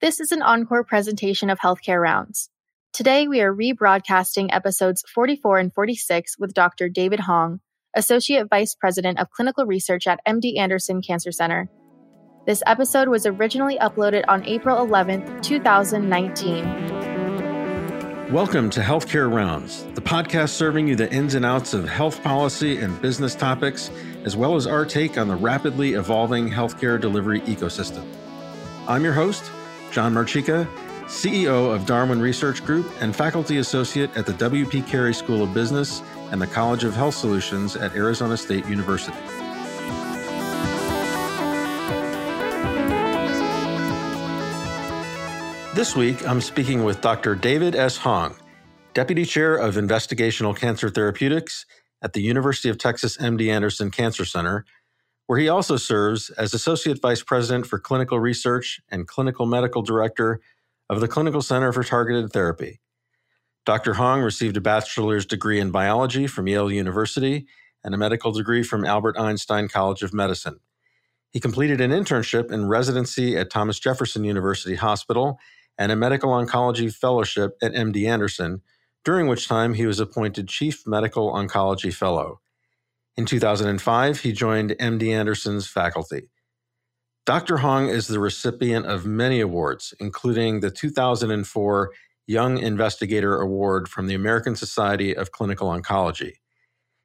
This is an encore presentation of Healthcare Rounds. Today, we are rebroadcasting episodes 44 and 46 with Dr. David Hong, Associate Vice President of Clinical Research at MD Anderson Cancer Center. This episode was originally uploaded on April 11, 2019. Welcome to Healthcare Rounds, the podcast serving you the ins and outs of health policy and business topics, as well as our take on the rapidly evolving healthcare delivery ecosystem. I'm your host, John Marchica, CEO of Darwin Research Group and faculty associate at the W.P. Carey School of Business and the College of Health Solutions at Arizona State University. This week, I'm speaking with Dr. David S. Hong, Deputy Chair of Investigational Cancer Therapeutics at the University of Texas MD Anderson Cancer Center where he also serves as Associate Vice President for Clinical Research and Clinical Medical Director of the Clinical Center for Targeted Therapy. Dr. Hong received a bachelor's degree in biology from Yale University and a medical degree from Albert Einstein College of Medicine. He completed an internship and residency at Thomas Jefferson University Hospital and a medical oncology fellowship at MD Anderson, during which time he was appointed Chief Medical Oncology Fellow. In 2005, he joined MD Anderson's faculty. Dr. Hong is the recipient of many awards, including the 2004 Young Investigator Award from the American Society of Clinical Oncology.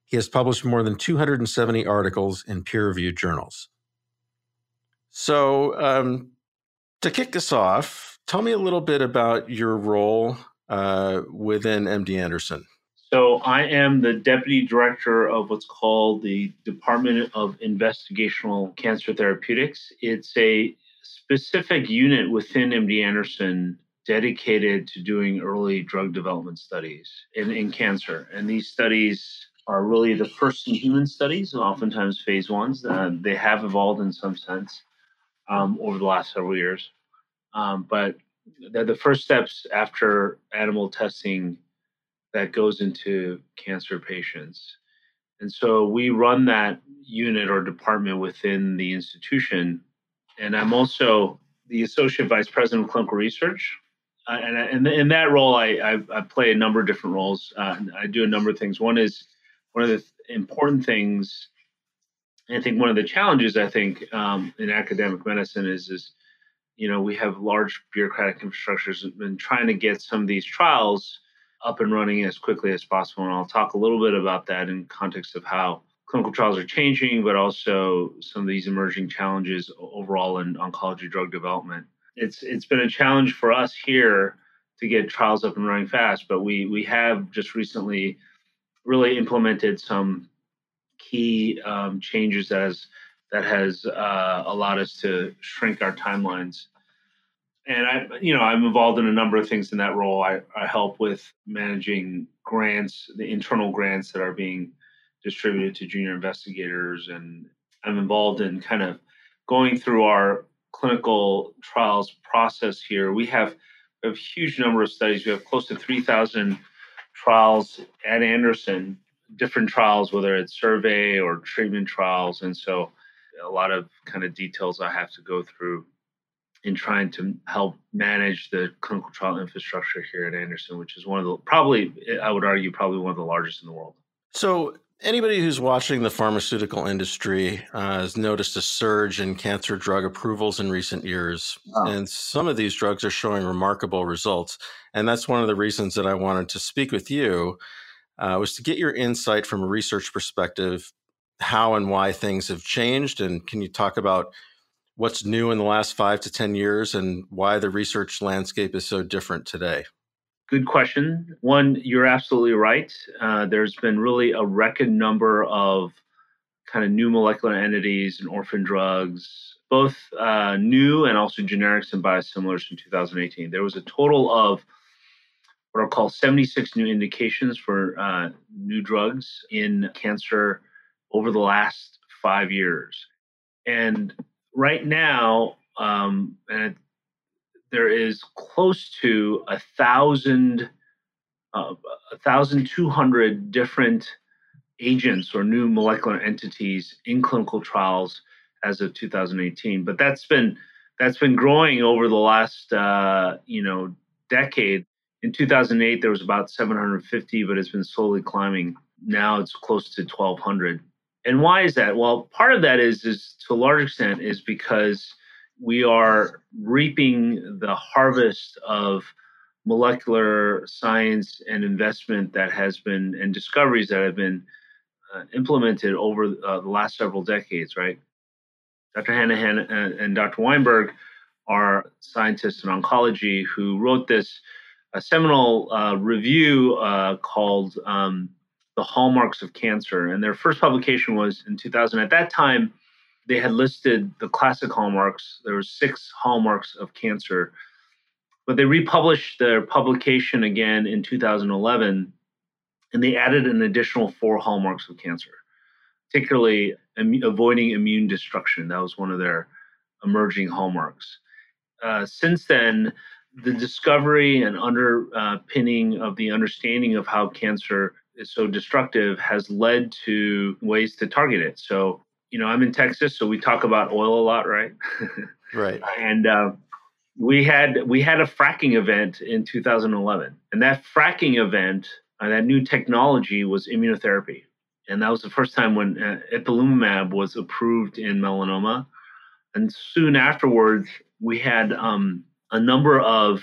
He has published more than 270 articles in peer reviewed journals. So, um, to kick us off, tell me a little bit about your role uh, within MD Anderson. So I am the deputy director of what's called the Department of Investigational Cancer Therapeutics. It's a specific unit within MD Anderson dedicated to doing early drug development studies in, in cancer. And these studies are really the first in human studies, oftentimes phase ones. Uh, they have evolved in some sense um, over the last several years. Um, but they're the first steps after animal testing that goes into cancer patients. And so we run that unit or department within the institution. And I'm also the associate vice president of clinical research. Uh, and, in that role, I, I, I, play a number of different roles. Uh, I do a number of things. One is one of the th- important things. I think one of the challenges I think um, in academic medicine is is you know we have large bureaucratic infrastructures and trying to get some of these trials up and running as quickly as possible. And I'll talk a little bit about that in context of how clinical trials are changing, but also some of these emerging challenges overall in oncology drug development. It's it's been a challenge for us here to get trials up and running fast, but we we have just recently really implemented some key um, changes that has that has uh, allowed us to shrink our timelines and I, you know, I'm involved in a number of things in that role. I, I help with managing grants, the internal grants that are being distributed to junior investigators, and I'm involved in kind of going through our clinical trials process here. We have a huge number of studies. We have close to 3,000 trials at Anderson, different trials, whether it's survey or treatment trials, and so a lot of kind of details I have to go through in trying to help manage the clinical trial infrastructure here at Anderson, which is one of the probably, I would argue, probably one of the largest in the world. So, anybody who's watching the pharmaceutical industry uh, has noticed a surge in cancer drug approvals in recent years. Oh. And some of these drugs are showing remarkable results. And that's one of the reasons that I wanted to speak with you. Uh, was to get your insight from a research perspective, how and why things have changed, and can you talk about what's new in the last five to 10 years and why the research landscape is so different today? Good question. One, you're absolutely right. Uh, there's been really a record number of kind of new molecular entities and orphan drugs, both uh, new and also generics and biosimilars in 2018. There was a total of what are called 76 new indications for uh, new drugs in cancer over the last five years. And right now, um, and there is close to a thousand, uh, a thousand two hundred different agents or new molecular entities in clinical trials as of 2018. But that's been that's been growing over the last uh, you know decade. In 2008, there was about 750, but it's been slowly climbing. Now it's close to 1,200. And why is that? Well, part of that is is to a large extent is because we are reaping the harvest of molecular science and investment that has been and discoveries that have been uh, implemented over uh, the last several decades, right? Dr. Hanahan and, and, Dr. Weinberg are scientists in oncology who wrote this a seminal uh, review uh, called um, "The Hallmarks of Cancer," and their first publication was in 2000. At that time, they had listed the classic hallmarks. There were six hallmarks of cancer, but they republished their publication again in 2011, and they added an additional four hallmarks of cancer, particularly Im- avoiding immune destruction. That was one of their emerging hallmarks. Uh, since then, the discovery and underpinning of the understanding of how cancer is so destructive has led to ways to target it. So you know, I'm in Texas, so we talk about oil a lot, right? right. And uh, we had we had a fracking event in 2011, and that fracking event, uh, that new technology was immunotherapy, and that was the first time when uh, ipilimumab was approved in melanoma, and soon afterwards we had um, a number of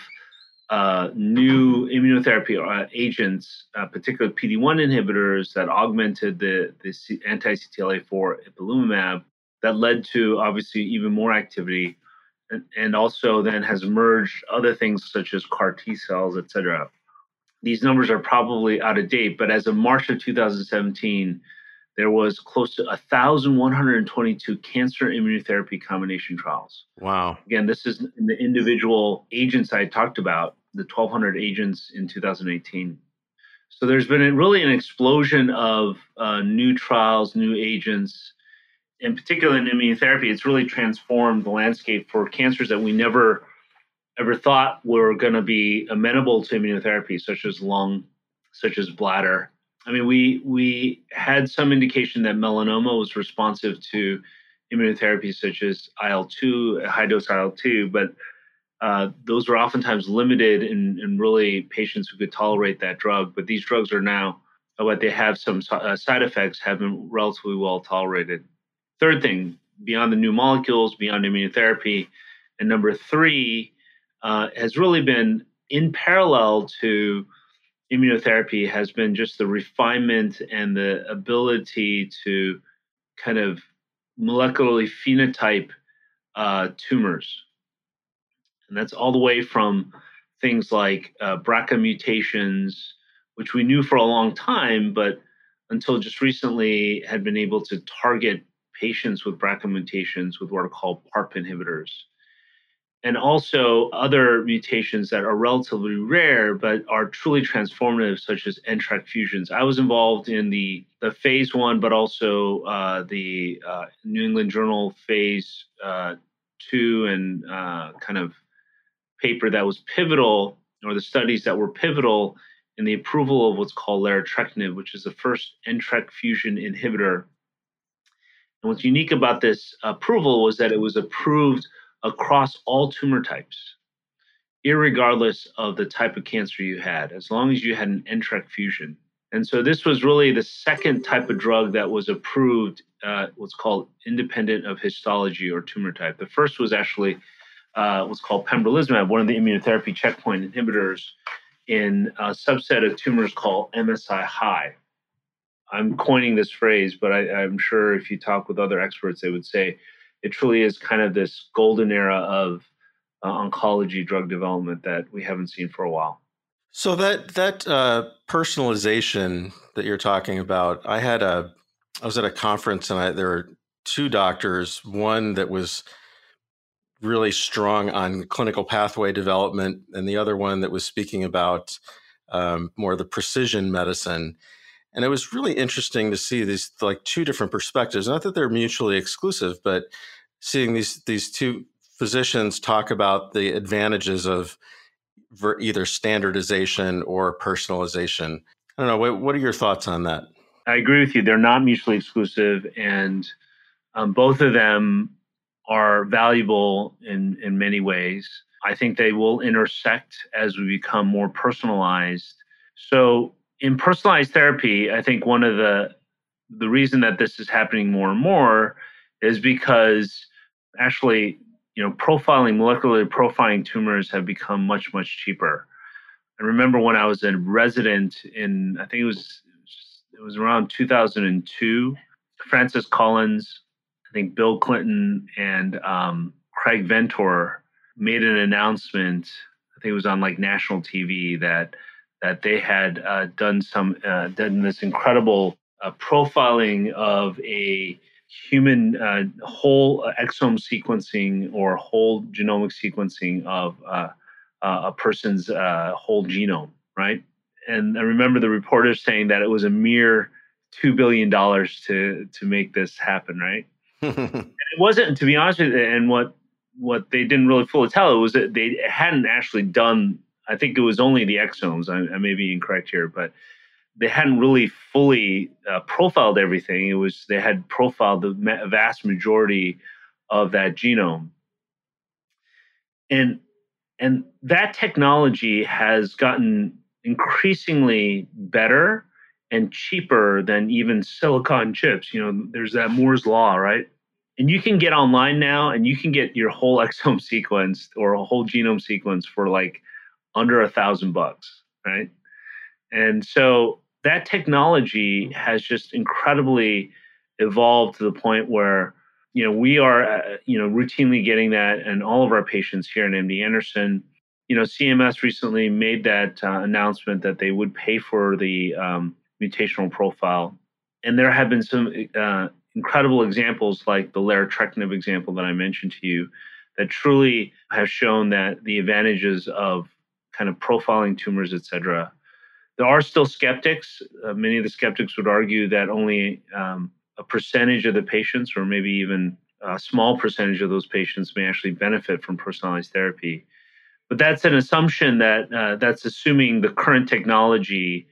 uh, new immunotherapy uh, agents, uh, particularly PD-1 inhibitors that augmented the, the anti-CTLA-4 ipilimumab that led to obviously even more activity and, and also then has emerged other things such as CAR T cells, et cetera. These numbers are probably out of date, but as of March of 2017, there was close to 1,122 cancer immunotherapy combination trials. Wow. Again, this is the individual agents I talked about the 1,200 agents in 2018. So there's been a, really an explosion of uh, new trials, new agents, in particular in immunotherapy. It's really transformed the landscape for cancers that we never ever thought were going to be amenable to immunotherapy, such as lung, such as bladder. I mean, we we had some indication that melanoma was responsive to immunotherapy, such as IL two, high dose IL two, but uh, those were oftentimes limited in, in really patients who could tolerate that drug. But these drugs are now, but they have some uh, side effects, have been relatively well tolerated. Third thing, beyond the new molecules, beyond immunotherapy, and number three uh, has really been in parallel to immunotherapy has been just the refinement and the ability to kind of molecularly phenotype uh, tumors and that's all the way from things like uh, BRCA mutations, which we knew for a long time, but until just recently had been able to target patients with BRCA mutations with what are called PARP inhibitors. And also other mutations that are relatively rare but are truly transformative, such as NTRK fusions. I was involved in the, the phase one, but also uh, the uh, New England Journal phase uh, two and uh, kind of paper that was pivotal, or the studies that were pivotal in the approval of what's called larotrectinib, which is the first NTRK fusion inhibitor. And what's unique about this approval was that it was approved across all tumor types, regardless of the type of cancer you had, as long as you had an NTRK fusion. And so this was really the second type of drug that was approved, uh, what's called independent of histology or tumor type. The first was actually uh, what's called pembrolizumab, one of the immunotherapy checkpoint inhibitors, in a subset of tumors called MSI high. I'm coining this phrase, but I, am sure if you talk with other experts, they would say it truly is kind of this golden era of uh, oncology drug development that we haven't seen for a while. So that that uh, personalization that you're talking about, I had a, I was at a conference and I, there were two doctors, one that was really strong on clinical pathway development, and the other one that was speaking about um, more the precision medicine. And it was really interesting to see these like two different perspectives. Not that they're mutually exclusive, but seeing these these two physicians talk about the advantages of either standardization or personalization. I don't know. What, what are your thoughts on that? I agree with you. They're not mutually exclusive, and um, both of them are valuable in, in many ways. I think they will intersect as we become more personalized. So, in personalized therapy, I think one of the the reason that this is happening more and more is because actually, you know, profiling molecularly profiling tumors have become much much cheaper. I remember when I was a resident in I think it was it was around 2002. Francis Collins, I think Bill Clinton and um, Craig Venter made an announcement. I think it was on like national TV that that they had uh, done some uh, done this incredible uh, profiling of a human uh, whole exome sequencing or whole genomic sequencing of uh, uh, a person's whole genome, right? And I remember the reporters saying that it was a mere two billion dollars to to make this happen, right? It wasn't, to be honest with you, and what what they didn't really fully tell was that they hadn't actually done. I think it was only the exomes. I, I may be incorrect here, but they hadn't really fully uh, profiled everything. It was they had profiled the vast majority of that genome, and and that technology has gotten increasingly better and cheaper than even silicon chips. You know, there's that Moore's law, right? And you can get online now and you can get your whole exome sequence or a whole genome sequence for like under a thousand bucks, right? And so that technology has just incredibly evolved to the point where you know we are uh, you know routinely getting that and all of our patients here in md anderson you know cms recently made that uh, announcement that they would pay for the um, mutational profile. And there have been some uh, incredible examples, like the larotrectinib example that I mentioned to you, that truly have shown that the advantages of kind of profiling tumors, et cetera. There are still skeptics. Uh, many of the skeptics would argue that only um, a percentage of the patients, or maybe even a small percentage of those patients, may actually benefit from personalized therapy. But that's an assumption that uh, that's assuming the current technology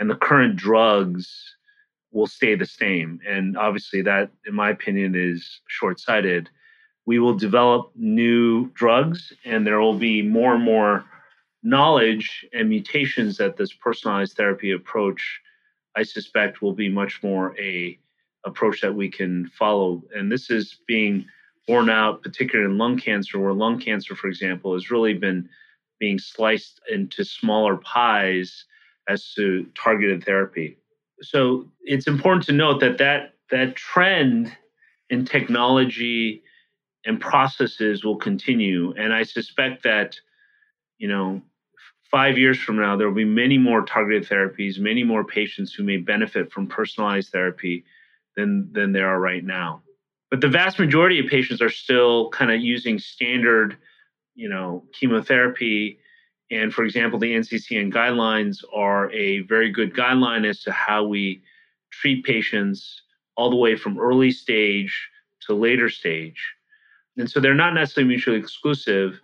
and the current drugs will stay the same. And obviously, that, in my opinion, is short sighted. We will develop new drugs, and there will be more and more knowledge and mutations that this personalized therapy approach, I suspect, will be much more a approach that we can follow. And this is being borne out, particularly in lung cancer, where lung cancer, for example, has really been being sliced into smaller pies as to targeted therapy. So it's important to note that that, that trend in technology and processes will continue. And I suspect that, you know, five years from now, there will be many more targeted therapies, many more patients who may benefit from personalized therapy than, than there are right now. But the vast majority of patients are still kind of using standard, you know, chemotherapy and for example, the NCCN guidelines are a very good guideline as to how we treat patients all the way from early stage to later stage. And so they're not necessarily mutually exclusive.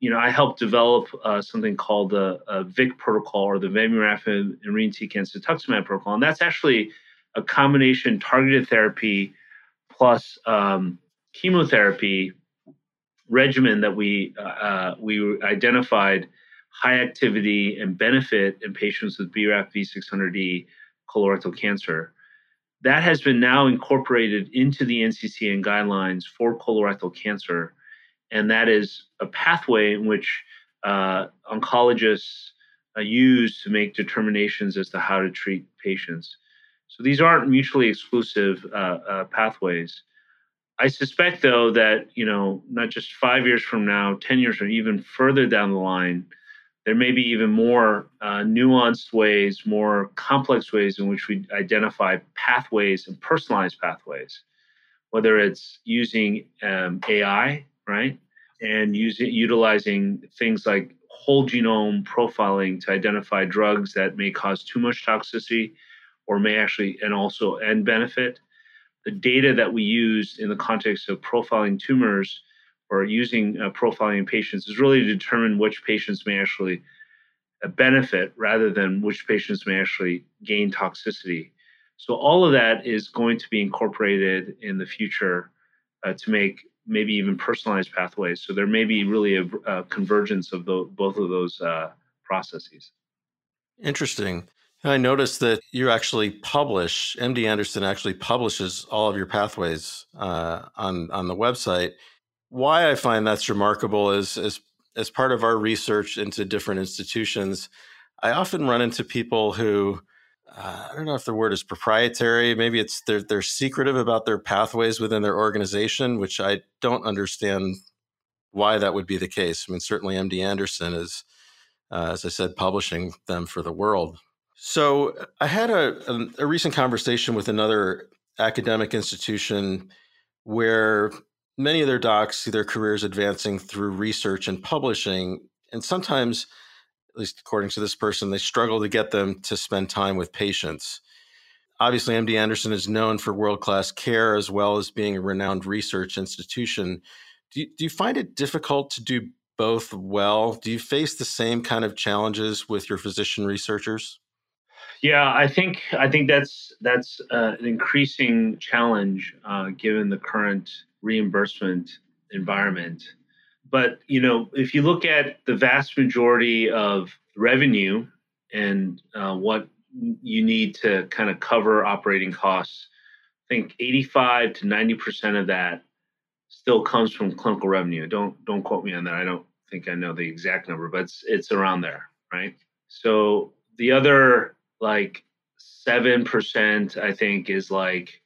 You know, I helped develop uh, something called the uh, VIC protocol or the vemurafenib and irinotecan cetuximab protocol. And that's actually a combination targeted therapy plus um, chemotherapy regimen that we uh, uh we identified high activity and benefit in patients with BRAF V600E colorectal cancer. That has been now incorporated into the NCCN guidelines for colorectal cancer. And that is a pathway in which uh, oncologists uh, use to make determinations as to how to treat patients. So these aren't mutually exclusive uh, uh pathways. I suspect, though, that you know, not just five years from now, ten years or even further down the line, there may be even more uh, nuanced ways, more complex ways in which we identify pathways and personalized pathways, whether it's using um, AI, right, and using utilizing things like whole genome profiling to identify drugs that may cause too much toxicity or may actually and also end benefit. The data that we use in the context of profiling tumors or using uh, profiling patients is really to determine which patients may actually uh, benefit rather than which patients may actually gain toxicity. So all of that is going to be incorporated in the future uh, to make maybe even personalized pathways. So there may be really a, a convergence of the, both of those uh, processes. Interesting. I noticed that you actually publish, MD Anderson actually publishes all of your pathways uh, on on the website. Why I find that's remarkable is as as part of our research into different institutions, I often run into people who uh, I don't know if the word is proprietary. Maybe it's they're they're secretive about their pathways within their organization, which I don't understand why that would be the case. I mean, certainly MD Anderson is, uh, as I said, publishing them for the world. So I had a, a, a recent conversation with another academic institution where many of their docs see their careers advancing through research and publishing, and sometimes at least according to this person, they struggle to get them to spend time with patients. Obviously, MD Anderson is known for world class care as well as being a renowned research institution. Do you, do you find it difficult to do both well? Do you face the same kind of challenges with your physician researchers? Yeah, I think I think that's that's uh, an increasing challenge uh, given the current reimbursement environment. But you know, if you look at the vast majority of revenue and uh, what you need to kind of cover operating costs, I think 85 to 90 percent of that still comes from clinical revenue. Don't don't quote me on that. I don't think I know the exact number, but it's it's around there, right? So the other like seven percent, I think, is like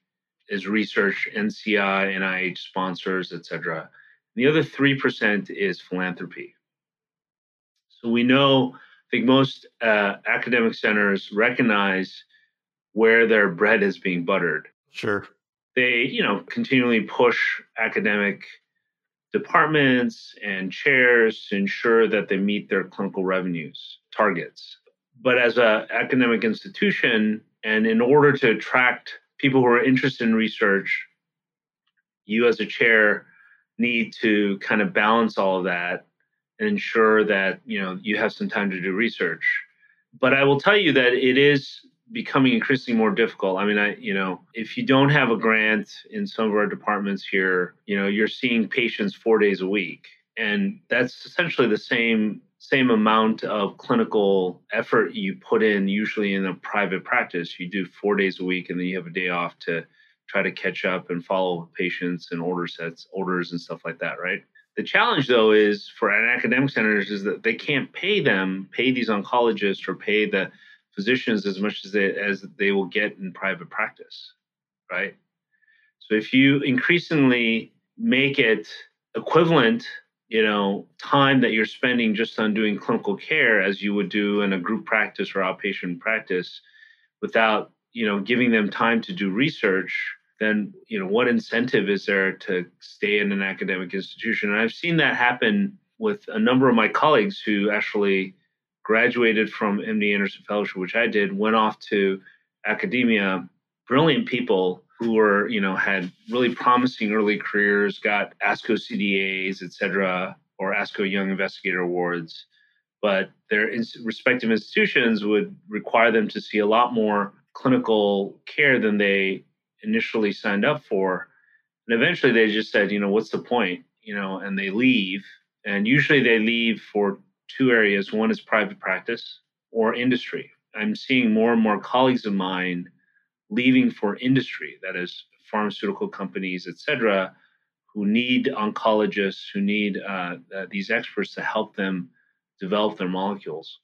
is research, NCI, NIH sponsors, etc. The other 3% is philanthropy. So we know, I think most uh, academic centers recognize where their bread is being buttered. Sure. They, you know, continually push academic departments and chairs to ensure that they meet their clinical revenues targets. But as an academic institution, and in order to attract people who are interested in research, you as a chair need to kind of balance all of that and ensure that you know you have some time to do research. But i will tell you that it is becoming increasingly more difficult. I mean i you know if you don't have a grant in some of our departments here you know you're seeing patients four days a week. And that's essentially the same same amount of clinical effort you put in usually in a private practice you do four days a week and then you have a day off to try to catch up and follow patients and order sets, orders and stuff like that, right? The challenge though is for academic centers is that they can't pay them, pay these oncologists or pay the physicians as much as they as they will get in private practice, right? So if you increasingly make it equivalent, you know, time that you're spending just on doing clinical care as you would do in a group practice or outpatient practice without you know giving them time to do research then you know what incentive is there to stay in an academic institution? And i've seen that happen with a number of my colleagues who actually graduated from md anderson fellowship which i did went off to academia brilliant people who were you know had really promising early careers got asco cdas et cetera or asco young investigator awards but their respective institutions would require them to see a lot more clinical care than they initially signed up for. And eventually they just said, you know, what's the point? You know, and they leave. And usually they leave for two areas one is private practice or industry. I'm seeing more and more colleagues of mine leaving for industry, that is, pharmaceutical companies, et cetera, who need oncologists, who need uh, these experts to help them develop their molecules.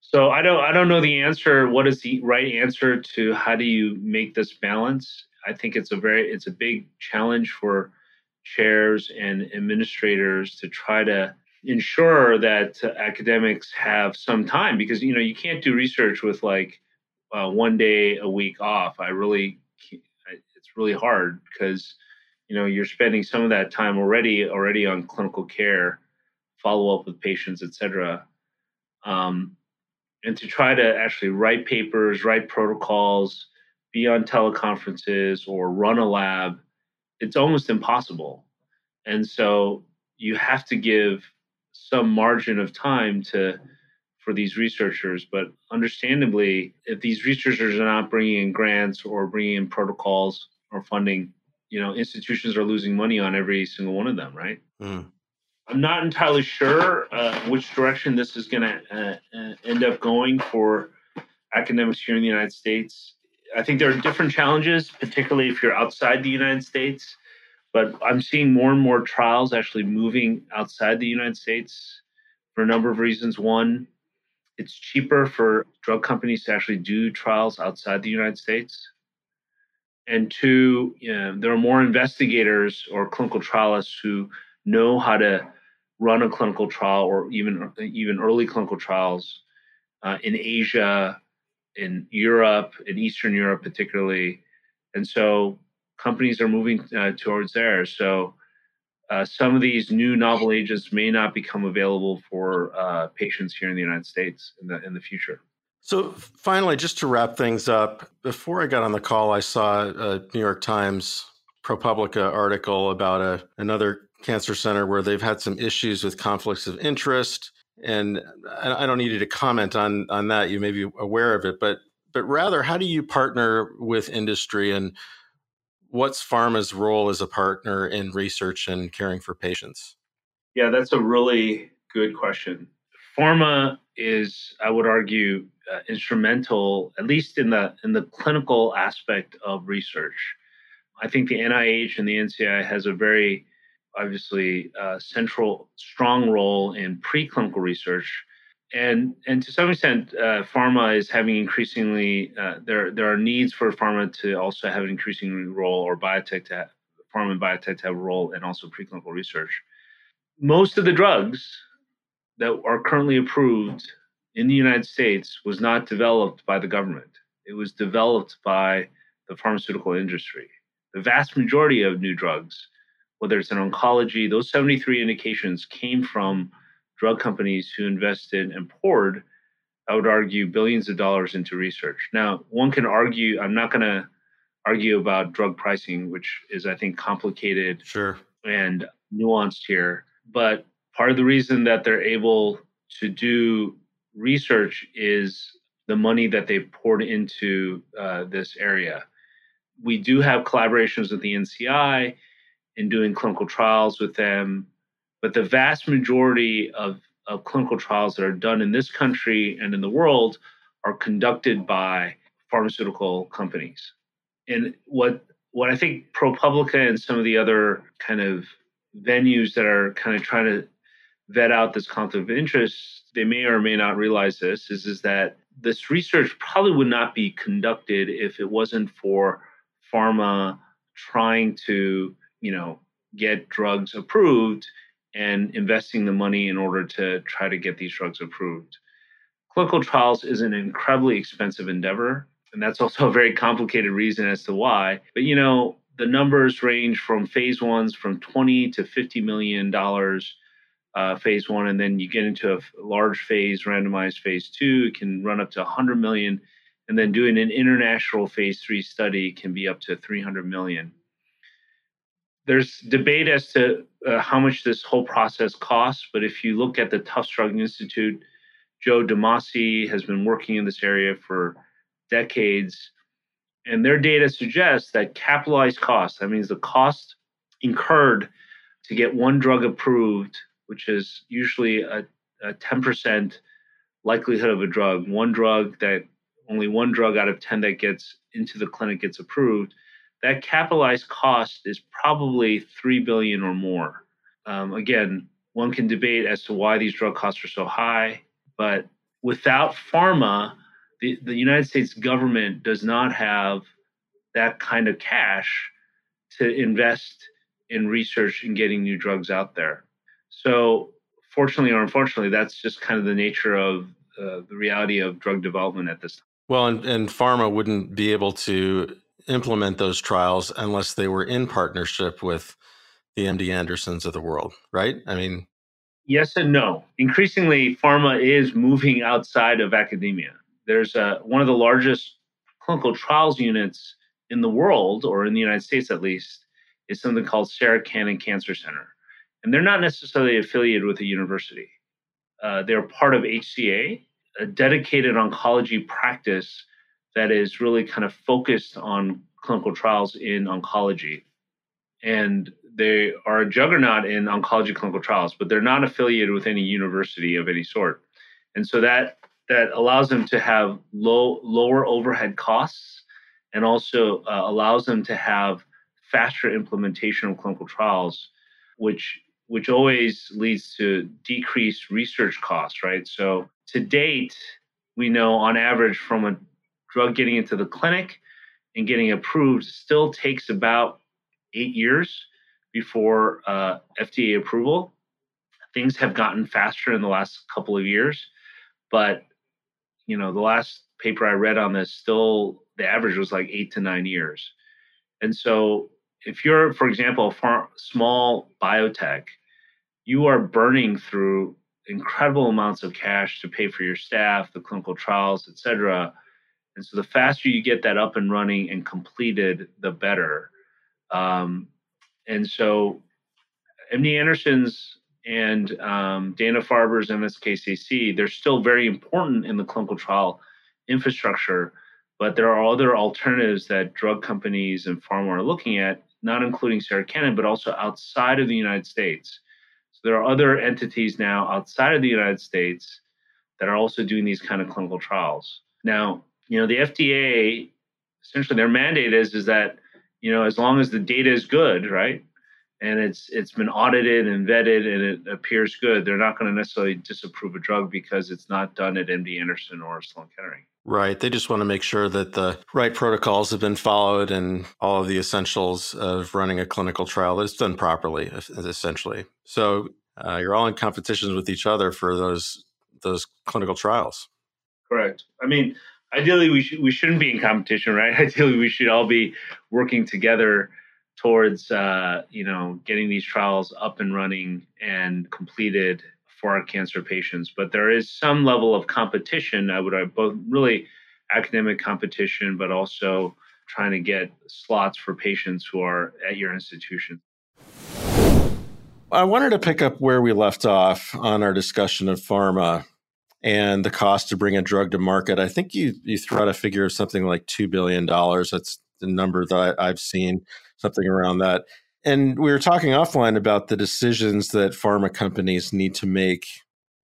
So I don't I don't know the answer. What is the right answer to how do you make this balance? I think it's a very it's a big challenge for chairs and administrators to try to ensure that academics have some time because you know you can't do research with like uh, one day a week off. I really it's really hard because you know you're spending some of that time already already on clinical care, follow up with patients, etc. Um, and to try to actually write papers, write protocols, be on teleconferences or run a lab, it's almost impossible. And so you have to give some margin of time to for these researchers but understandably if these researchers are not bringing in grants or bringing in protocols or funding you know institutions are losing money on every single one of them, right? Mm. I'm not entirely sure uh, which direction this is going to uh, uh, end up going for academics here in the United States. I think there are different challenges, particularly if you're outside the United States. But I'm seeing more and more trials actually moving outside the United States for a number of reasons. One, it's cheaper for drug companies to actually do trials outside the United States. And two, you know, there are more investigators or clinical trialists who know how to run a clinical trial or even even early clinical trials uh, in Asia, in Europe, in Eastern Europe particularly, and so companies are moving uh, towards there. So uh, some of these new novel agents may not become available for uh, patients here in the United States in the in the future. So finally, just to wrap things up, before I got on the call, I saw a New York Times ProPublica article about a, another cancer center where they've had some issues with conflicts of interest. And I don't need you to comment on on that. You may be aware of it, but but rather, how do you partner with industry and what's pharma's role as a partner in research and caring for patients? Yeah, that's a really good question. Pharma is, I would argue, uh, instrumental, at least in the in the clinical aspect of research. I think the NIH and the NCI has a very obviously uh, central, strong role in preclinical research, and and to some extent, uh, pharma is having increasingly uh, there there are needs for pharma to also have an increasing role, or biotech to have, pharma and biotech to have a role, and also preclinical research. Most of the drugs that are currently approved in the United States was not developed by the government. It was developed by the pharmaceutical industry. The vast majority of new drugs whether it's in oncology, those 73 indications came from drug companies who invested and poured, I would argue, billions of dollars into research. Now, one can argue, I'm not going to argue about drug pricing, which is, I think, complicated sure. and nuanced here. But part of the reason that they're able to do research is the money that they've poured into uh, this area. We do have collaborations with the NCI in doing clinical trials with them. But the vast majority of, of clinical trials that are done in this country and in the world are conducted by pharmaceutical companies. And what what I think ProPublica and some of the other kind of venues that are kind of trying to vet out this conflict of interest, they may or may not realize this, is, is that this research probably would not be conducted if it wasn't for pharma trying to you know get drugs approved and investing the money in order to try to get these drugs approved. Clinical trials is an incredibly expensive endeavor, and that's also a very complicated reason as to why. But you know, the numbers range from phase ones from 20 to 50 million dollars uh, phase one, and then you get into a large phase, randomized phase two, it can run up to 100 million, and then doing an international phase three study can be up to 300 million there's debate as to uh, how much this whole process costs, but if you look at the Tufts Drug Institute, Joe DiMasi has been working in this area for decades, and their data suggests that capitalized costs, that means the cost incurred to get one drug approved, which is usually a, a 10% likelihood of a drug, one drug that only one drug out of 10 that gets into the clinic gets approved that capitalized cost is probably three billion or more. Um, again, one can debate as to why these drug costs are so high, but without pharma, the, the United States government does not have that kind of cash to invest in research and getting new drugs out there. So, fortunately or unfortunately, that's just kind of the nature of uh, the reality of drug development at this time. Well, and, and pharma wouldn't be able to implement those trials unless they were in partnership with the MD Andersons of the world, right? I mean, yes and no. Increasingly, pharma is moving outside of academia. There's a, one of the largest clinical trials units in the world, or in the United States at least, is something called Sarah Cannon Cancer Center. And they're not necessarily affiliated with a university. Uh, they're part of HCA, a dedicated oncology practice that is really kind of focused on clinical trials in oncology. and they are a juggernaut in oncology clinical trials, but they're not affiliated with any university of any sort. And so that that allows them to have low lower overhead costs and also uh, allows them to have faster implementation of clinical trials, which which always leads to decreased research costs, right? So to date, we know on average from a drug getting into the clinic and getting approved still takes about eight years before uh, FDA approval. Things have gotten faster in the last couple of years, but you know the last paper I read on this still the average was like eight to nine years. And so if you're, for example, a far, small biotech, you are burning through incredible amounts of cash to pay for your staff, the clinical trials, et cetera. And so the faster you get that up and running and completed, the better. Um, and so MD Anderson's and um, Dana Farber's MSKCC, they're still very important in the clinical trial infrastructure, but there are other alternatives that drug companies and pharma are looking at, not including Sarah Cannon, but also outside of the United States. So there are other entities now outside of the United States that are also doing these kind of clinical trials. Now, you know, the FDA, essentially their mandate is, is that you know, as long as the data is good, right? And it's it's been audited and vetted and it appears good, they're not going to necessarily disapprove a drug because it's not done at MD Anderson or Sloan Kettering. Right. They just want to make sure that the right protocols have been followed and all of the essentials of running a clinical trial is done properly, essentially. So uh, you're all in competitions with each other for those those clinical trials. Correct. I mean, ideally we should we shouldn't be in competition, right? Ideally, we should all be working together towards uh, you know getting these trials up and running and completed for our cancer patients. But there is some level of competition. I would both really academic competition, but also trying to get slots for patients who are at your institution. I wanted to pick up where we left off on our discussion of pharma and the cost to bring a drug to market. I think you you threw out a figure of something like two billion dollars. That's the number that I, I've seen, something around that. And we were talking offline about the decisions that pharma companies need to make,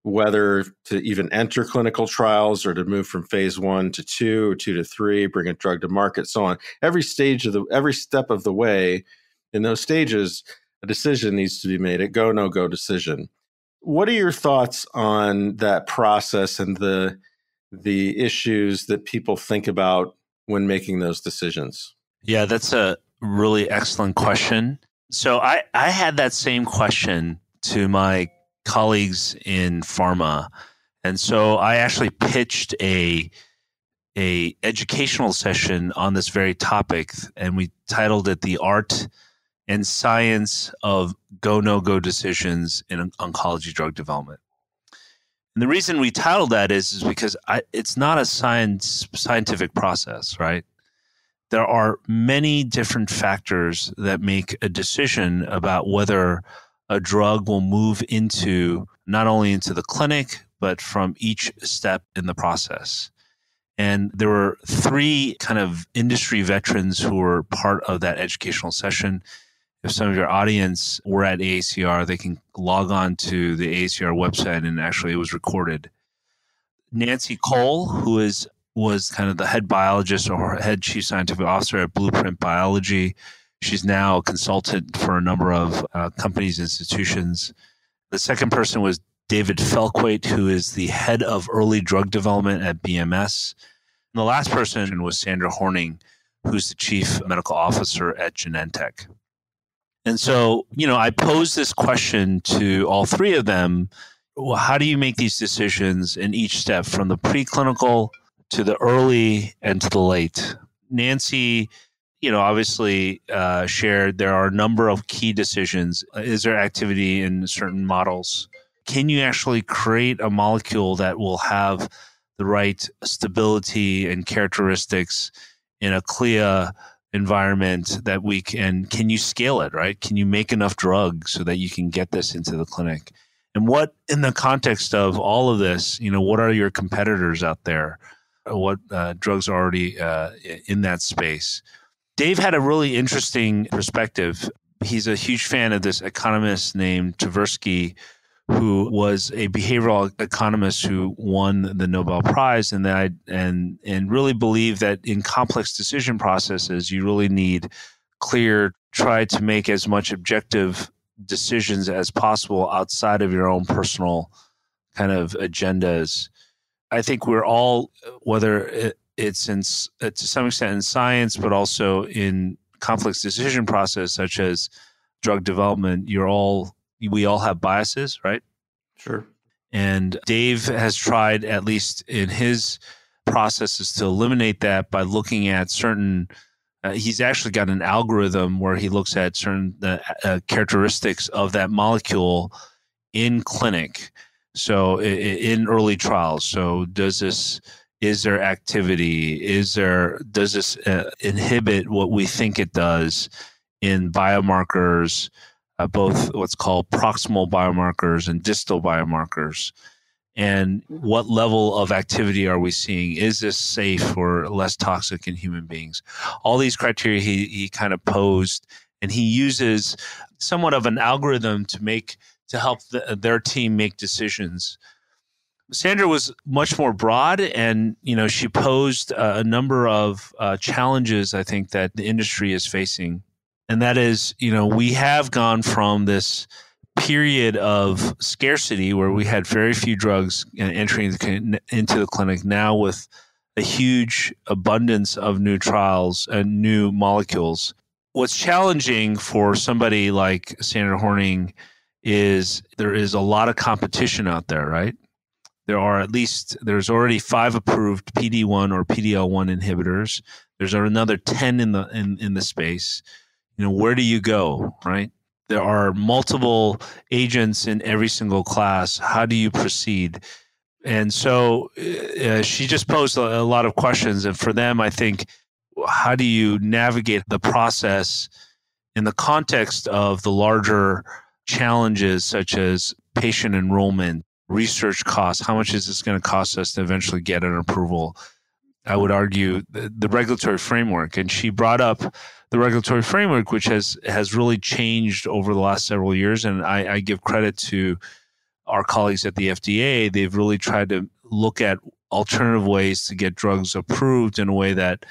whether to even enter clinical trials or to move from phase one to two or two to three, bring a drug to market, so on. Every stage of the every step of the way, in those stages, a decision needs to be made, a go no go decision. What are your thoughts on that process and the the issues that people think about when making those decisions? Yeah, that's a really excellent question. So I I had that same question to my colleagues in pharma. And so I actually pitched a a educational session on this very topic and we titled it the art and science of go no go decisions in oncology drug development. And the reason we titled that is, is because I, it's not a science scientific process, right? There are many different factors that make a decision about whether a drug will move into not only into the clinic, but from each step in the process. And there were three kind of industry veterans who were part of that educational session if some of your audience were at AACR, they can log on to the AACR website and actually it was recorded. Nancy Cole, who is was kind of the head biologist or head chief scientific officer at Blueprint Biology. She's now a consultant for a number of uh, companies, institutions. The second person was David Feltquate, who is the head of early drug development at BMS. And the last person was Sandra Horning, who's the chief medical officer at Genentech. And so, you know, I posed this question to all three of them. Well, how do you make these decisions in each step from the preclinical to the early and to the late? Nancy, you know, obviously uh, shared there are a number of key decisions. Is there activity in certain models? Can you actually create a molecule that will have the right stability and characteristics in a CLIA environment that we can can you scale it right? Can you make enough drugs so that you can get this into the clinic? And what in the context of all of this you know what are your competitors out there? What uh, drugs are already uh, in that space? Dave had a really interesting perspective. He's a huge fan of this economist named Tversky, who was a behavioral economist who won the Nobel Prize, and that and and really believe that in complex decision processes, you really need clear, try to make as much objective decisions as possible outside of your own personal kind of agendas. I think we're all, whether it's in uh, to some extent in science, but also in complex decision process such as drug development, you're all we all have biases, right? Sure. And Dave has tried, at least in his processes, to eliminate that by looking at certain. Uh, he's actually got an algorithm where he looks at certain uh, uh, characteristics of that molecule in clinic. So in early trials. So does this is there activity? Is there does this uh, inhibit what we think it does in biomarkers, uh, both what's called proximal biomarkers and distal biomarkers? And what level of activity are we seeing? Is this safe or less toxic in human beings? All these criteria he, he kind of posed, and he uses somewhat of an algorithm to make to help the, their team make decisions Sandra was much more broad, and you know she posed a number of uh, challenges. I think that the industry is facing, and that is, you know, we have gone from this period of scarcity where we had very few drugs uh, entering the, into the clinic. Now with a huge abundance of new trials and new molecules. What's challenging for somebody like Sandra Horning is there is a lot of competition out there, right? there are at least there's already five approved PD1 or PDL1 inhibitors. There's another 10 in the in, in the space. You know, where do you go, right? There are multiple agents in every single class. How do you proceed? And so uh, uh she just posed a, a lot of questions. And for them, I think, how do you navigate the process in the context of the larger challenges such as patient enrollment, research costs. How much is this going to cost us to eventually get an approval? I would argue the, the, regulatory framework. And she brought up the regulatory framework, which has has really changed over the last several years. And I, I give credit to our colleagues at the FDA. They've really tried to look at alternative ways to get drugs approved in a way that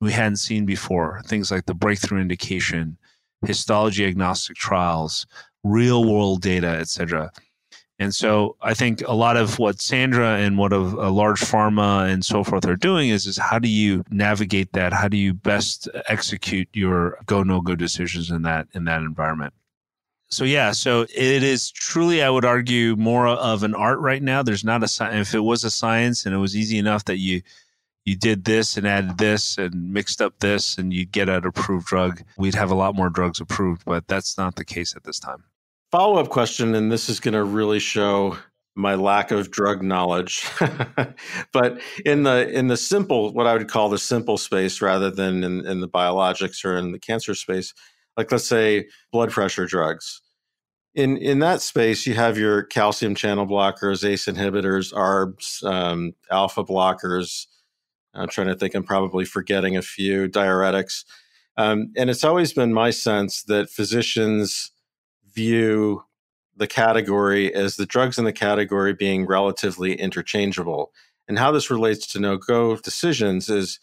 we hadn't seen before. Things like the breakthrough indication, histology agnostic trials, real world data, et cetera. And so I think a lot of what Sandra and what a, a uh, large pharma and so forth are doing is, is how do you navigate that? How do you best execute your go no go decisions in that in that environment? So yeah, so it is truly, I would argue, more of an art right now. There's not a. If it was a science and it was easy enough that you you did this and added this and mixed up this and you get an approved drug, we'd have a lot more drugs approved. But that's not the case at this time follow up question, and this is going to really show my lack of drug knowledge. but in the in the simple, what I would call the simple space, rather than in, in the biologics or in the cancer space, like let's say blood pressure drugs. In in that space, you have your calcium channel blockers, ACE inhibitors, ARBs, um, alpha blockers. I'm trying to think. I'm probably forgetting a few diuretics. Um, and it's always been my sense that physicians view the category as the drugs in the category being relatively interchangeable. And how this relates to no go decisions is,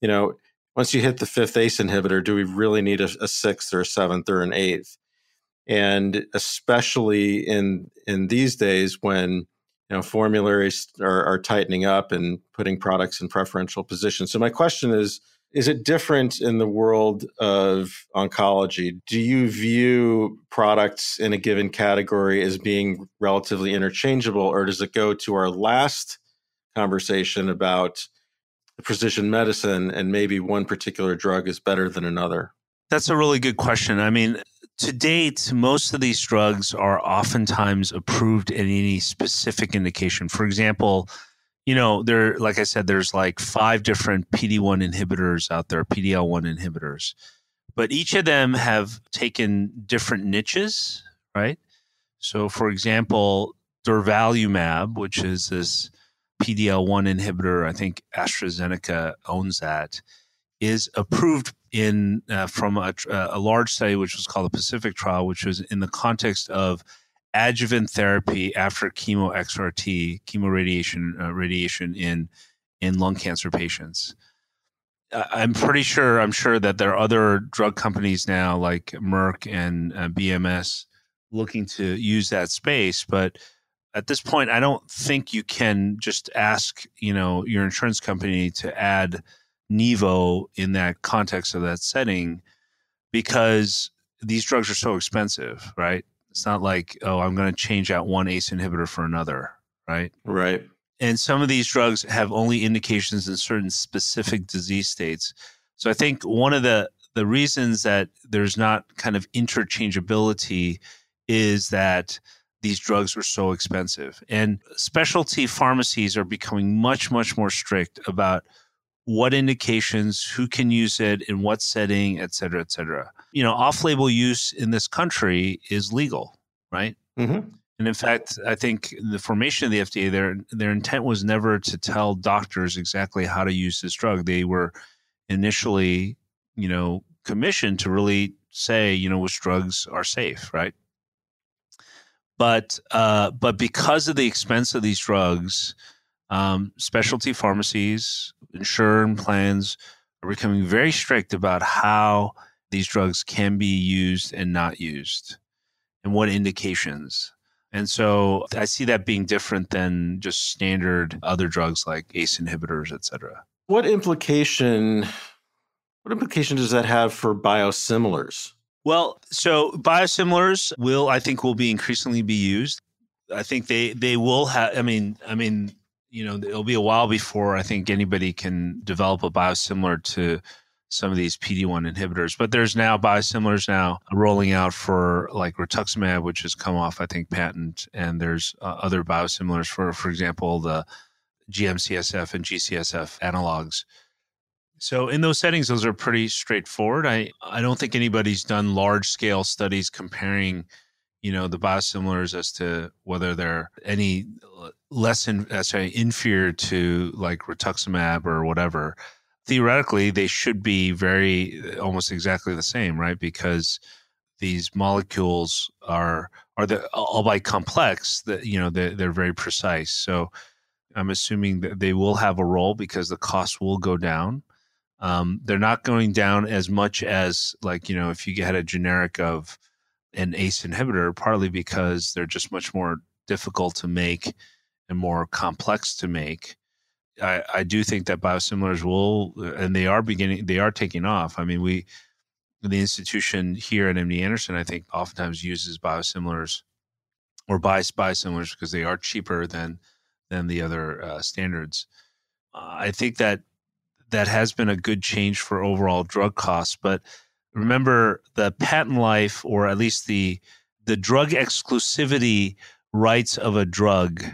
you know, once you hit the fifth ACE inhibitor, do we really need a, a sixth or a seventh or an eighth? And especially in in these days when you know formularies are, are tightening up and putting products in preferential positions. So my question is, is it different in the world of oncology? Do you view products in a given category as being relatively interchangeable, or does it go to our last conversation about precision medicine and maybe one particular drug is better than another? That's a really good question. I mean, to date, most of these drugs are oftentimes approved in any specific indication. For example, you know, there, like I said, there's like five different PD1 inhibitors out there, PDL1 inhibitors, but each of them have taken different niches, right? So, for example, durvalumab, which is this PDL1 inhibitor, I think AstraZeneca owns that, is approved in uh, from a, a large study which was called the Pacific trial, which was in the context of adjuvant therapy after chemo XRT, chemoradiation uh, radiation in in lung cancer patients. I'm pretty sure. I'm sure that there are other drug companies now, like Merck and uh, BMS, looking to use that space. But at this point, I don't think you can just ask, you know, your insurance company to add Nivo in that context of that setting, because these drugs are so expensive, right? It's not like, oh, I'm going to change out one ACE inhibitor for another, right? Right. And some of these drugs have only indications in certain specific disease states. So I think one of the the reasons that there's not kind of interchangeability is that these drugs are so expensive. And specialty pharmacies are becoming much, much more strict about what indications, who can use it, in what setting, et cetera, et cetera. You know, off label use in this country is legal, right? Mm-hmm. And in fact, I think the formation of the FDA, their their intent was never to tell doctors exactly how to use this drug. They were initially, you know, commissioned to really say, you know, which drugs are safe, right? But uh, but because of the expense of these drugs, um, specialty pharmacies, insurance plans are becoming very strict about how these drugs can be used and not used and what indications. And so I see that being different than just standard other drugs like ACE inhibitors, et cetera. What implication what implication does that have for biosimilars? Well, so biosimilars will I think will be increasingly be used. I think they they will have I mean I mean you know, it'll be a while before I think anybody can develop a biosimilar to some of these PD1 inhibitors. But there's now biosimilars now rolling out for like rituximab, which has come off, I think, patent. And there's uh, other biosimilars for, for example, the GM-CSF and G-CSF analogs. So in those settings, those are pretty straightforward. I, I don't think anybody's done large scale studies comparing – you know the biosimilars as to whether they're any less in, uh, sorry, inferior to like rituximab or whatever theoretically they should be very almost exactly the same right? Because these molecules are are the albeit complex that you know they're, they're very precise. So i'm assuming that they will have a role because the cost will go down. Um, they're not going down as much as like you know if you had a generic of an ACE inhibitor, partly because they're just much more difficult to make and more complex to make. I, I do think that biosimilars will, and they are beginning, they are taking off. I mean, we, the institution here at MD Anderson, I think, oftentimes uses biosimilars or buys biosimilars because they are cheaper than than the other uh, standards. Uh, I think that that has been a good change for overall drug costs, but remember the patent life or at least the the drug exclusivity rights of a drug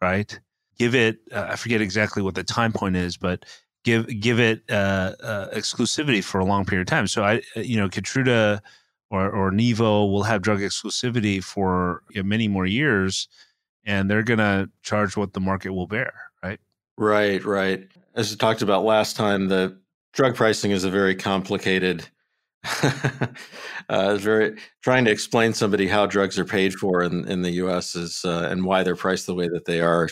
right give it uh, i forget exactly what the time point is but give give it uh, uh, exclusivity for a long period of time so i uh, you know Keytruda or, or Nivo will have drug exclusivity for you know, many more years and they're going to charge what the market will bear right right right as we talked about last time the drug pricing is a very complicated uh, very trying to explain somebody how drugs are paid for in, in the U.S. is uh, and why they're priced the way that they are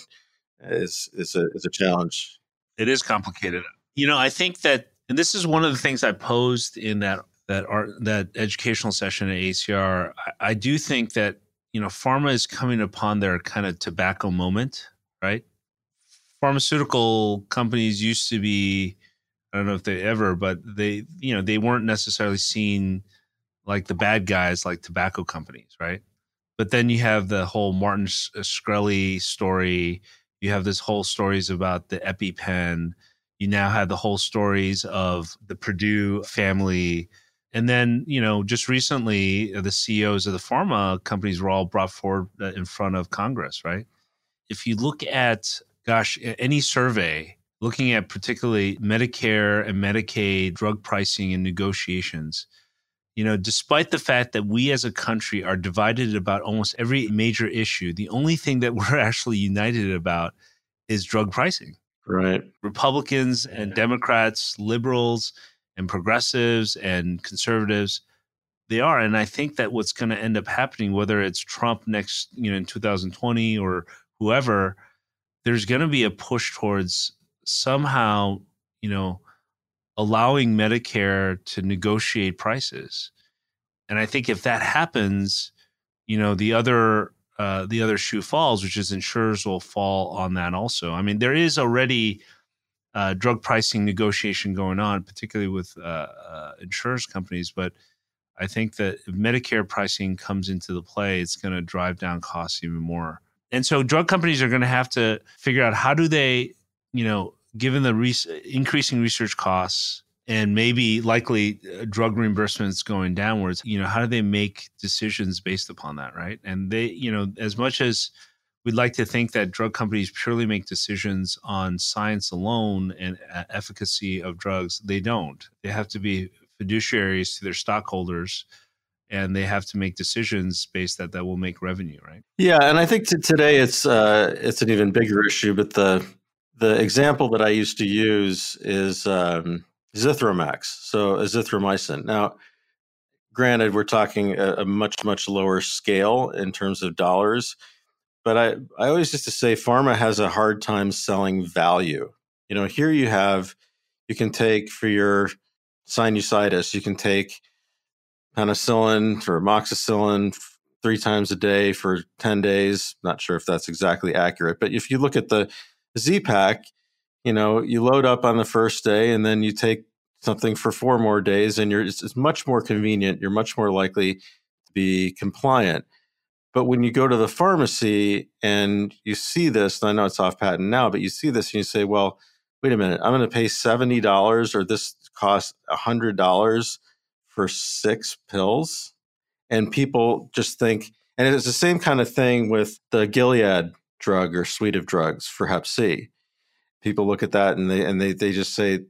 is is a is a challenge. It is complicated. You know, I think that, and this is one of the things I posed in that that art that educational session at ACR. I, I do think that you know, pharma is coming upon their kind of tobacco moment, right? Pharmaceutical companies used to be I don't know if they ever, but they, you know, they weren't necessarily seen like the bad guys like tobacco companies, right? But then you have the whole Martin uh, Shkreli story. You have this whole stories about the EpiPen. You now have the whole stories of the Purdue family. And then, you know, just recently, uh, the CEOs of the pharma companies were all brought forward uh, in front of Congress, right? If you look at, gosh, any survey, looking at particularly Medicare and Medicaid drug pricing and negotiations, you know, despite the fact that we as a country are divided about almost every major issue, the only thing that we're actually united about is drug pricing. Right. Republicans and Democrats, liberals, and progressives and conservatives they are and i think that what's going to end up happening whether it's trump next you know in 2020 or whoever there's going to be a push towards somehow you know allowing medicare to negotiate prices and i think if that happens you know the other uh, the other shoe falls which is insurers will fall on that also i mean there is already uh, drug pricing negotiation going on particularly with uh, uh insurance companies but I think that if Medicare pricing comes into the play, it's going to drive down costs even more. And so drug companies are going to have to figure out how do they, you know, given the re- increasing research costs and maybe likely uh, drug reimbursements going downwards, you know, how do they make decisions based upon that, right? And they, you know, as much as we'd like to think that drug companies purely make decisions on science alone and uh, efficacy of drugs, they don't. They have to be fiduciaries to their stockholders and they have to make decisions based that that will make revenue right yeah and i think today it's uh, it's an even bigger issue but the the example that i used to use is um, zithromax so azithromycin now granted we're talking a, a, much much lower scale in terms of dollars but i i always used to say pharma has a hard time selling value you know here you have you can take for your sinusitis, you can take penicillin or amoxicillin three times a day for 10 days. Not sure if that's exactly accurate, but if you look at the Z-Pak, you know, you load up on the first day and then you take something for four more days and you're it's, it's much more convenient. You're much more likely to be compliant. But when you go to the pharmacy and you see this, and I know it's off patent now, but you see this and you say, well, wait a minute, I'm going to pay $70 or this costs $100 for six pills. And people just think, and it's the same kind of thing with the Gilead drug or suite of drugs for Hep C. People look at that and they and they they just say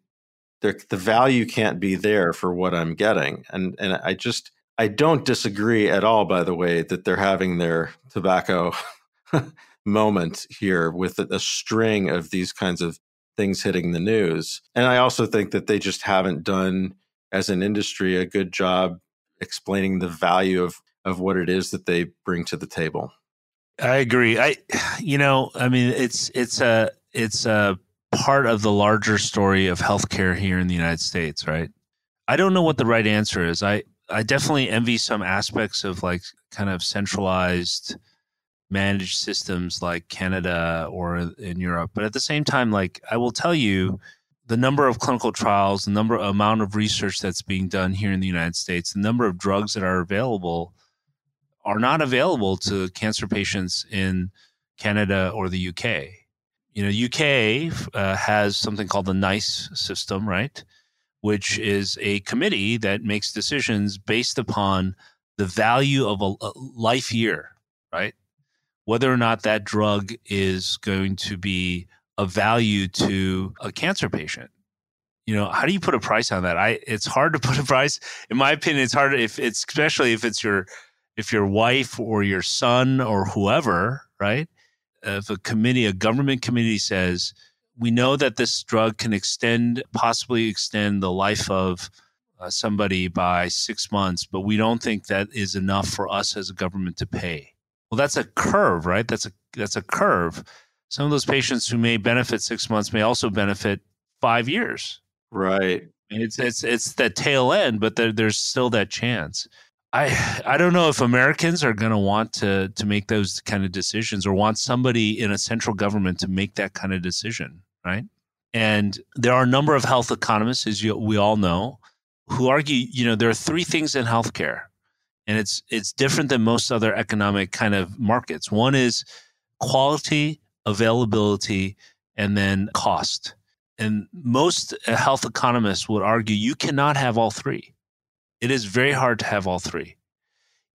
the value can't be there for what I'm getting. And and I just I don't disagree at all, by the way, that they're having their tobacco moment here with a, a string of these kinds of things hitting the news. And I also think that they just haven't done, as an industry, a good job explaining the value of, of what it is that they bring to the table. I agree. I, you know, I mean, it's it's a it's a part of the larger story of healthcare here in the United States, right? I don't know what the right answer is. I I definitely envy some aspects of like kind of centralized managed systems like Canada or in Europe. But at the same time, like I will tell you, the number of clinical trials, the number amount of research that's being done here in the United States, the number of drugs that are available are not available to cancer patients in Canada or the UK. You know, UK uh, has something called the NICE system, right? Which is a committee that makes decisions based upon the value of a, a life year, right? whether or not that drug is going to be of value to a cancer patient. You know, how do you put a price on that? I it's hard to put a price. In my opinion, it's hard if it's especially if it's your if your wife or your son or whoever, right? If a committee, a government committee says, we know that this drug can extend, possibly extend the life of uh, somebody by six months, but we don't think that is enough for us as a government to pay well, that's a curve, right? That's a that's a curve. Some of those patients who may benefit six months may also benefit five years. Right. It's it's it's the tail end, but there, there's still that chance. I I don't know if Americans are going to want to to make those kind of decisions or want somebody in a central government to make that kind of decision, right? And there are a number of health economists, as you, we all know, who argue, you know, there are three things in healthcare and it's it's different than most other economic kind of markets. One is quality, availability, and then cost. And most health economists would argue you cannot have all three. It is very hard to have all three.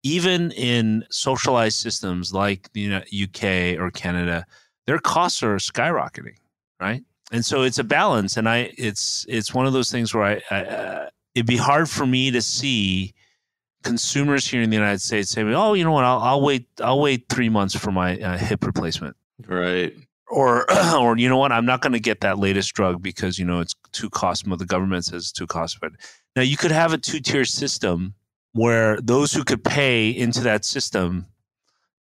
Even in socialized systems like the UK or Canada, their costs are skyrocketing, right? And so it's a balance, and I it's it's one of those things where I, I uh, it'd be hard for me to see consumers here in the United States saying, "Oh, you know what? I'll, I'll wait. I'll wait three months for my uh, hip replacement." Right. or or you know what i'm not going to get that latest drug because you know it's too costly the government says it's too costly now you could have a two-tier system where those who could pay into that system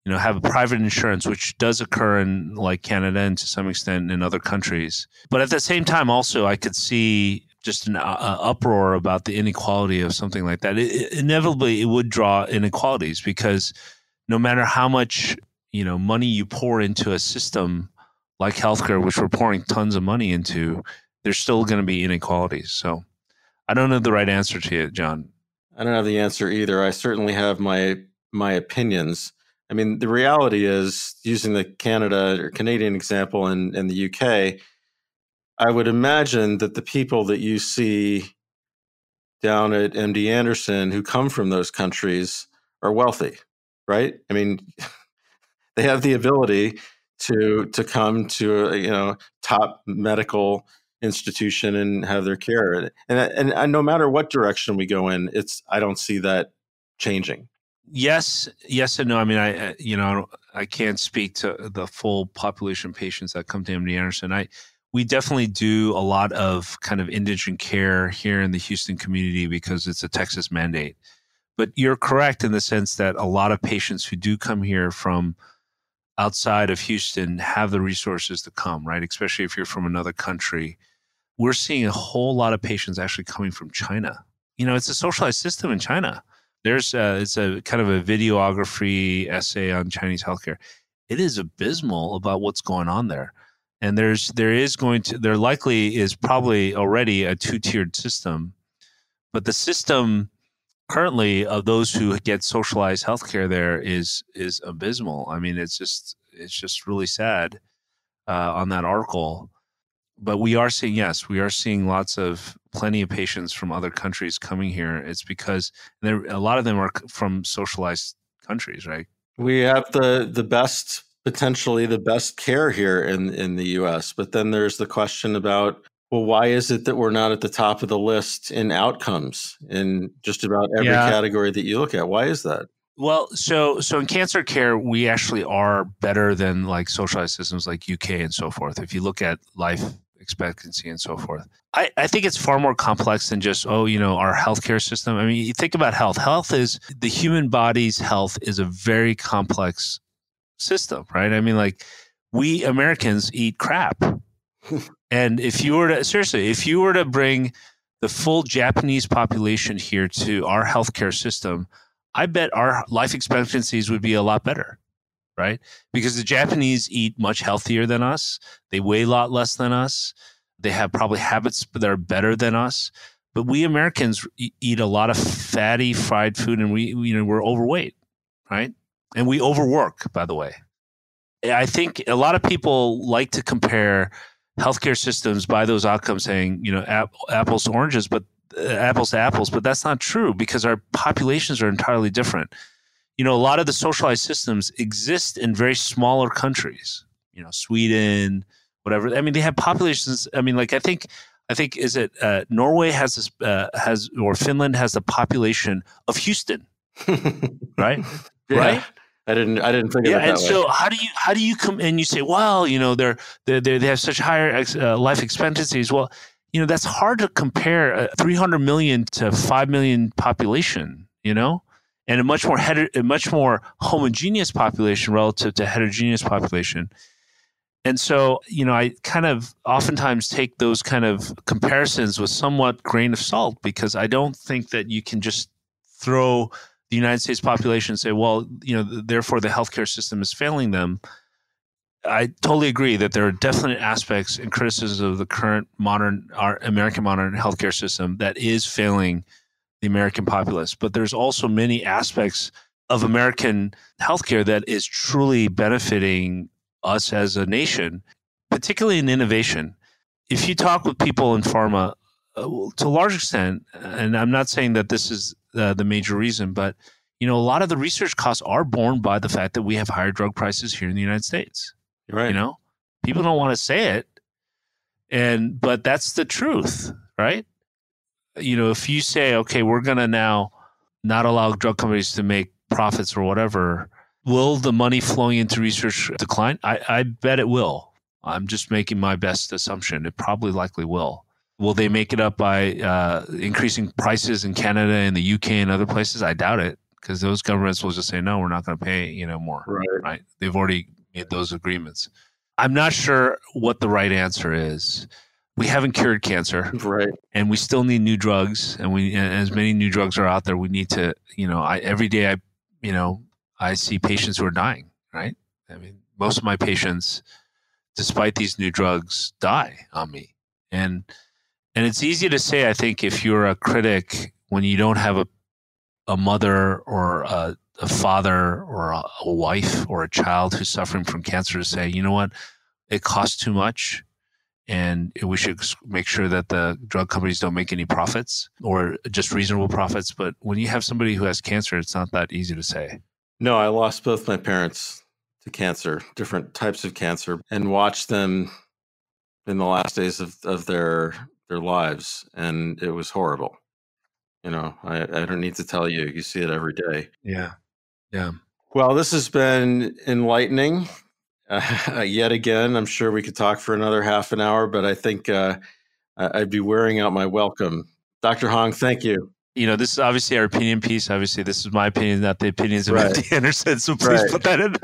you know have a private insurance which does occur in like canada and to some extent in other countries. But at the same time also i could see just an uh, uproar about the inequality of something like that. It, inevitably it would draw inequalities because no matter how much you know money you pour into a system like healthcare which we're pouring tons of money into there's still going to be inequalities. So i don't know the right answer to it john. I don't have the answer either. I certainly have my my opinions. I mean, the reality is, using the Canada or Canadian example in, in the UK, I would imagine that the people that you see down at MD Anderson who come from those countries are wealthy, right? I mean, they have the ability to to come to a you know top medical institution and have their care, and and, and no matter what direction we go in, it's I don't see that changing yes, yes and no. I mean, I you know I can't speak to the full population of patients that come to MD Anderson. I we definitely do a lot of kind of indigent care here in the Houston community because it's a Texas mandate. But you're correct in the sense that a lot of patients who do come here from outside of Houston have the resources to come, right? Especially if you're from another country. We're seeing a whole lot of patients actually coming from China. You know, it's a socialized system in China there's a, it's a kind of a videography essay on Chinese healthcare. It is abysmal about what's going on there. And there's there is going to there likely is probably already a two tiered system, but the system currently of those who get socialized healthcare there is is abysmal. I mean, it's just it's just really sad uh, on that article but we are seeing yes we are seeing lots of plenty of patients from other countries coming here it's because there a lot of them are from socialized countries right we have the the best potentially the best care here in in the US but then there's the question about well why is it that we're not at the top of the list in outcomes in just about every yeah. category that you look at why is that well, so so in cancer care, we actually are better than like socialized systems like UK and so forth. If you look at life expectancy and so forth. I, I think it's far more complex than just, oh, you know, our healthcare system. I mean, you think about health. Health is the human body's health is a very complex system, right? I mean, like we Americans eat crap. and if you were to, seriously, if you were to bring the full Japanese population here to our healthcare system, I bet our life expectancies would be a lot better right? Because the Japanese eat much healthier than us. They weigh a lot less than us. They have probably habits that are better than us. But we Americans eat a lot of fatty fried food, and we you know we're overweight, right? And we overwork, by the way. I think a lot of people like to compare healthcare systems by those outcomes, saying you know ap- apples to oranges, but uh, apples to apples. But that's not true because our populations are entirely different you know, a lot of the socialized systems exist in very smaller countries, you know, Sweden, whatever. I mean, they have populations. I mean, like, I think, I think, is it uh, Norway has this, uh, has, or Finland has the population of Houston, right? Yeah. Right. I didn't. I didn't think. Yeah, and so how do you how do you come and you say, well, you know, they're they they have such higher ex, uh, life expectancies. Well, you know, that's hard to compare a 300 million to 5 million population. You know, and a much more heter- a much more homogeneous population relative to heterogeneous population. And so, you know, I kind of oftentimes take those kind of comparisons with somewhat grain of salt because I don't think that you can just throw the United States population and say, well, you know, therefore the healthcare system is failing them. I totally agree that there are definite aspects and criticisms of the current modern, our American modern healthcare system that is failing the American populace, but there's also many aspects of American healthcare that is truly benefiting us as a nation, particularly in innovation. If you talk with people in pharma, uh, to a large extent, and I'm not saying that this is uh, the major reason, but you know, a lot of the research costs are borne by the fact that we have higher drug prices here in the United States. Right. You know, people don't want to say it, and but that's the truth, right? You know, if you say, okay, we're going to now not allow drug companies to make profits or whatever, will the money flowing into research decline? I, I bet it will. I'm just making my best assumption. It probably likely will. Will they make it up by uh, increasing prices in Canada and the UK and other places? I doubt it because those governments will just say no, we're not going to pay you know more. Right. Right. They've already made those agreements. I'm not sure what the right answer is. We haven't cured cancer, Right. and we still need new drugs. And we, and as many new drugs are out there, we need to, you know, I every day I, you know, I see patients who are dying. Right. I mean, most of my patients, despite these new drugs, die on me. And and it's easy to say, I think, if you're a critic when you don't have a a mother or a, a father or a, a wife or a child who's suffering from cancer to say, you know what, it costs too much and we should make sure that the drug companies don't make any profits or just reasonable profits. But when you have somebody who has cancer, it's not that easy to say. No, I lost both my parents to cancer, different types of cancer, and watched them in the last days of, of their their lives, and it was horrible. You know, I, I don't need to tell you; you see it every day. Yeah, yeah. Well, this has been enlightening. Uh, yet again, I'm sure we could talk for another half an hour, but I think uh, I'd be wearing out my welcome. Dr. Hong, thank you. You know, this is obviously our opinion piece. Obviously, this is my opinion, not the opinions of Right. MD Anderson. So please Right. put that in.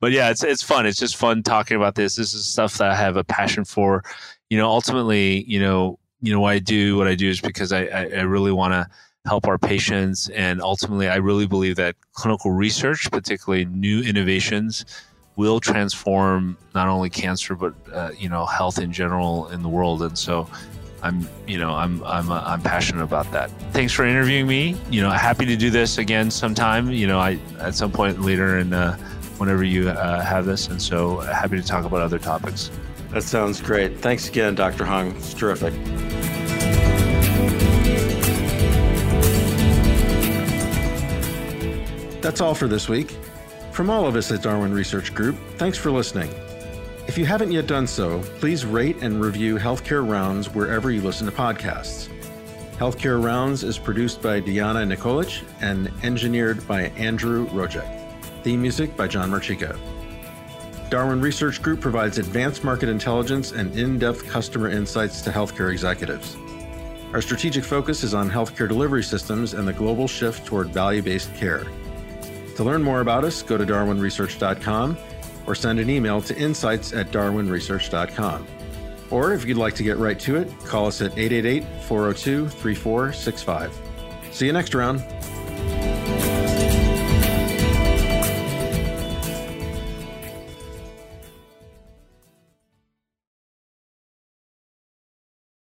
But yeah, it's it's fun. It's just fun talking about this. This is stuff that I have a passion for. You know, ultimately, you know, you know, why I do what I do is because I I, I really want to help our patients, and ultimately, I really believe that clinical research, particularly new innovations, will transform not only cancer but uh, you know health in general in the world. And so, I'm you know I'm I'm uh, I'm passionate about that. Thanks for interviewing me. You know, happy to do this again sometime. You know, I at some point later and uh, whenever you uh, have this, and so happy to talk about other topics. That sounds great. Thanks again, Dr. Hong. It's terrific. That's all for this week. From all of us at Darwin Research Group, thanks for listening. If you haven't yet done so, please rate and review Healthcare Rounds wherever you listen to podcasts. Healthcare Rounds is produced by Diana Nikolic and engineered by Andrew Rojek. Theme music by John Marchico. Darwin Research Group provides advanced market intelligence and in depth customer insights to healthcare executives. Our strategic focus is on healthcare delivery systems and the global shift toward value based care. To learn more about us, go to darwinresearch.com or send an email to insights at darwinresearch.com. Or if you'd like to get right to it, call us at 888 402 3465. See you next round.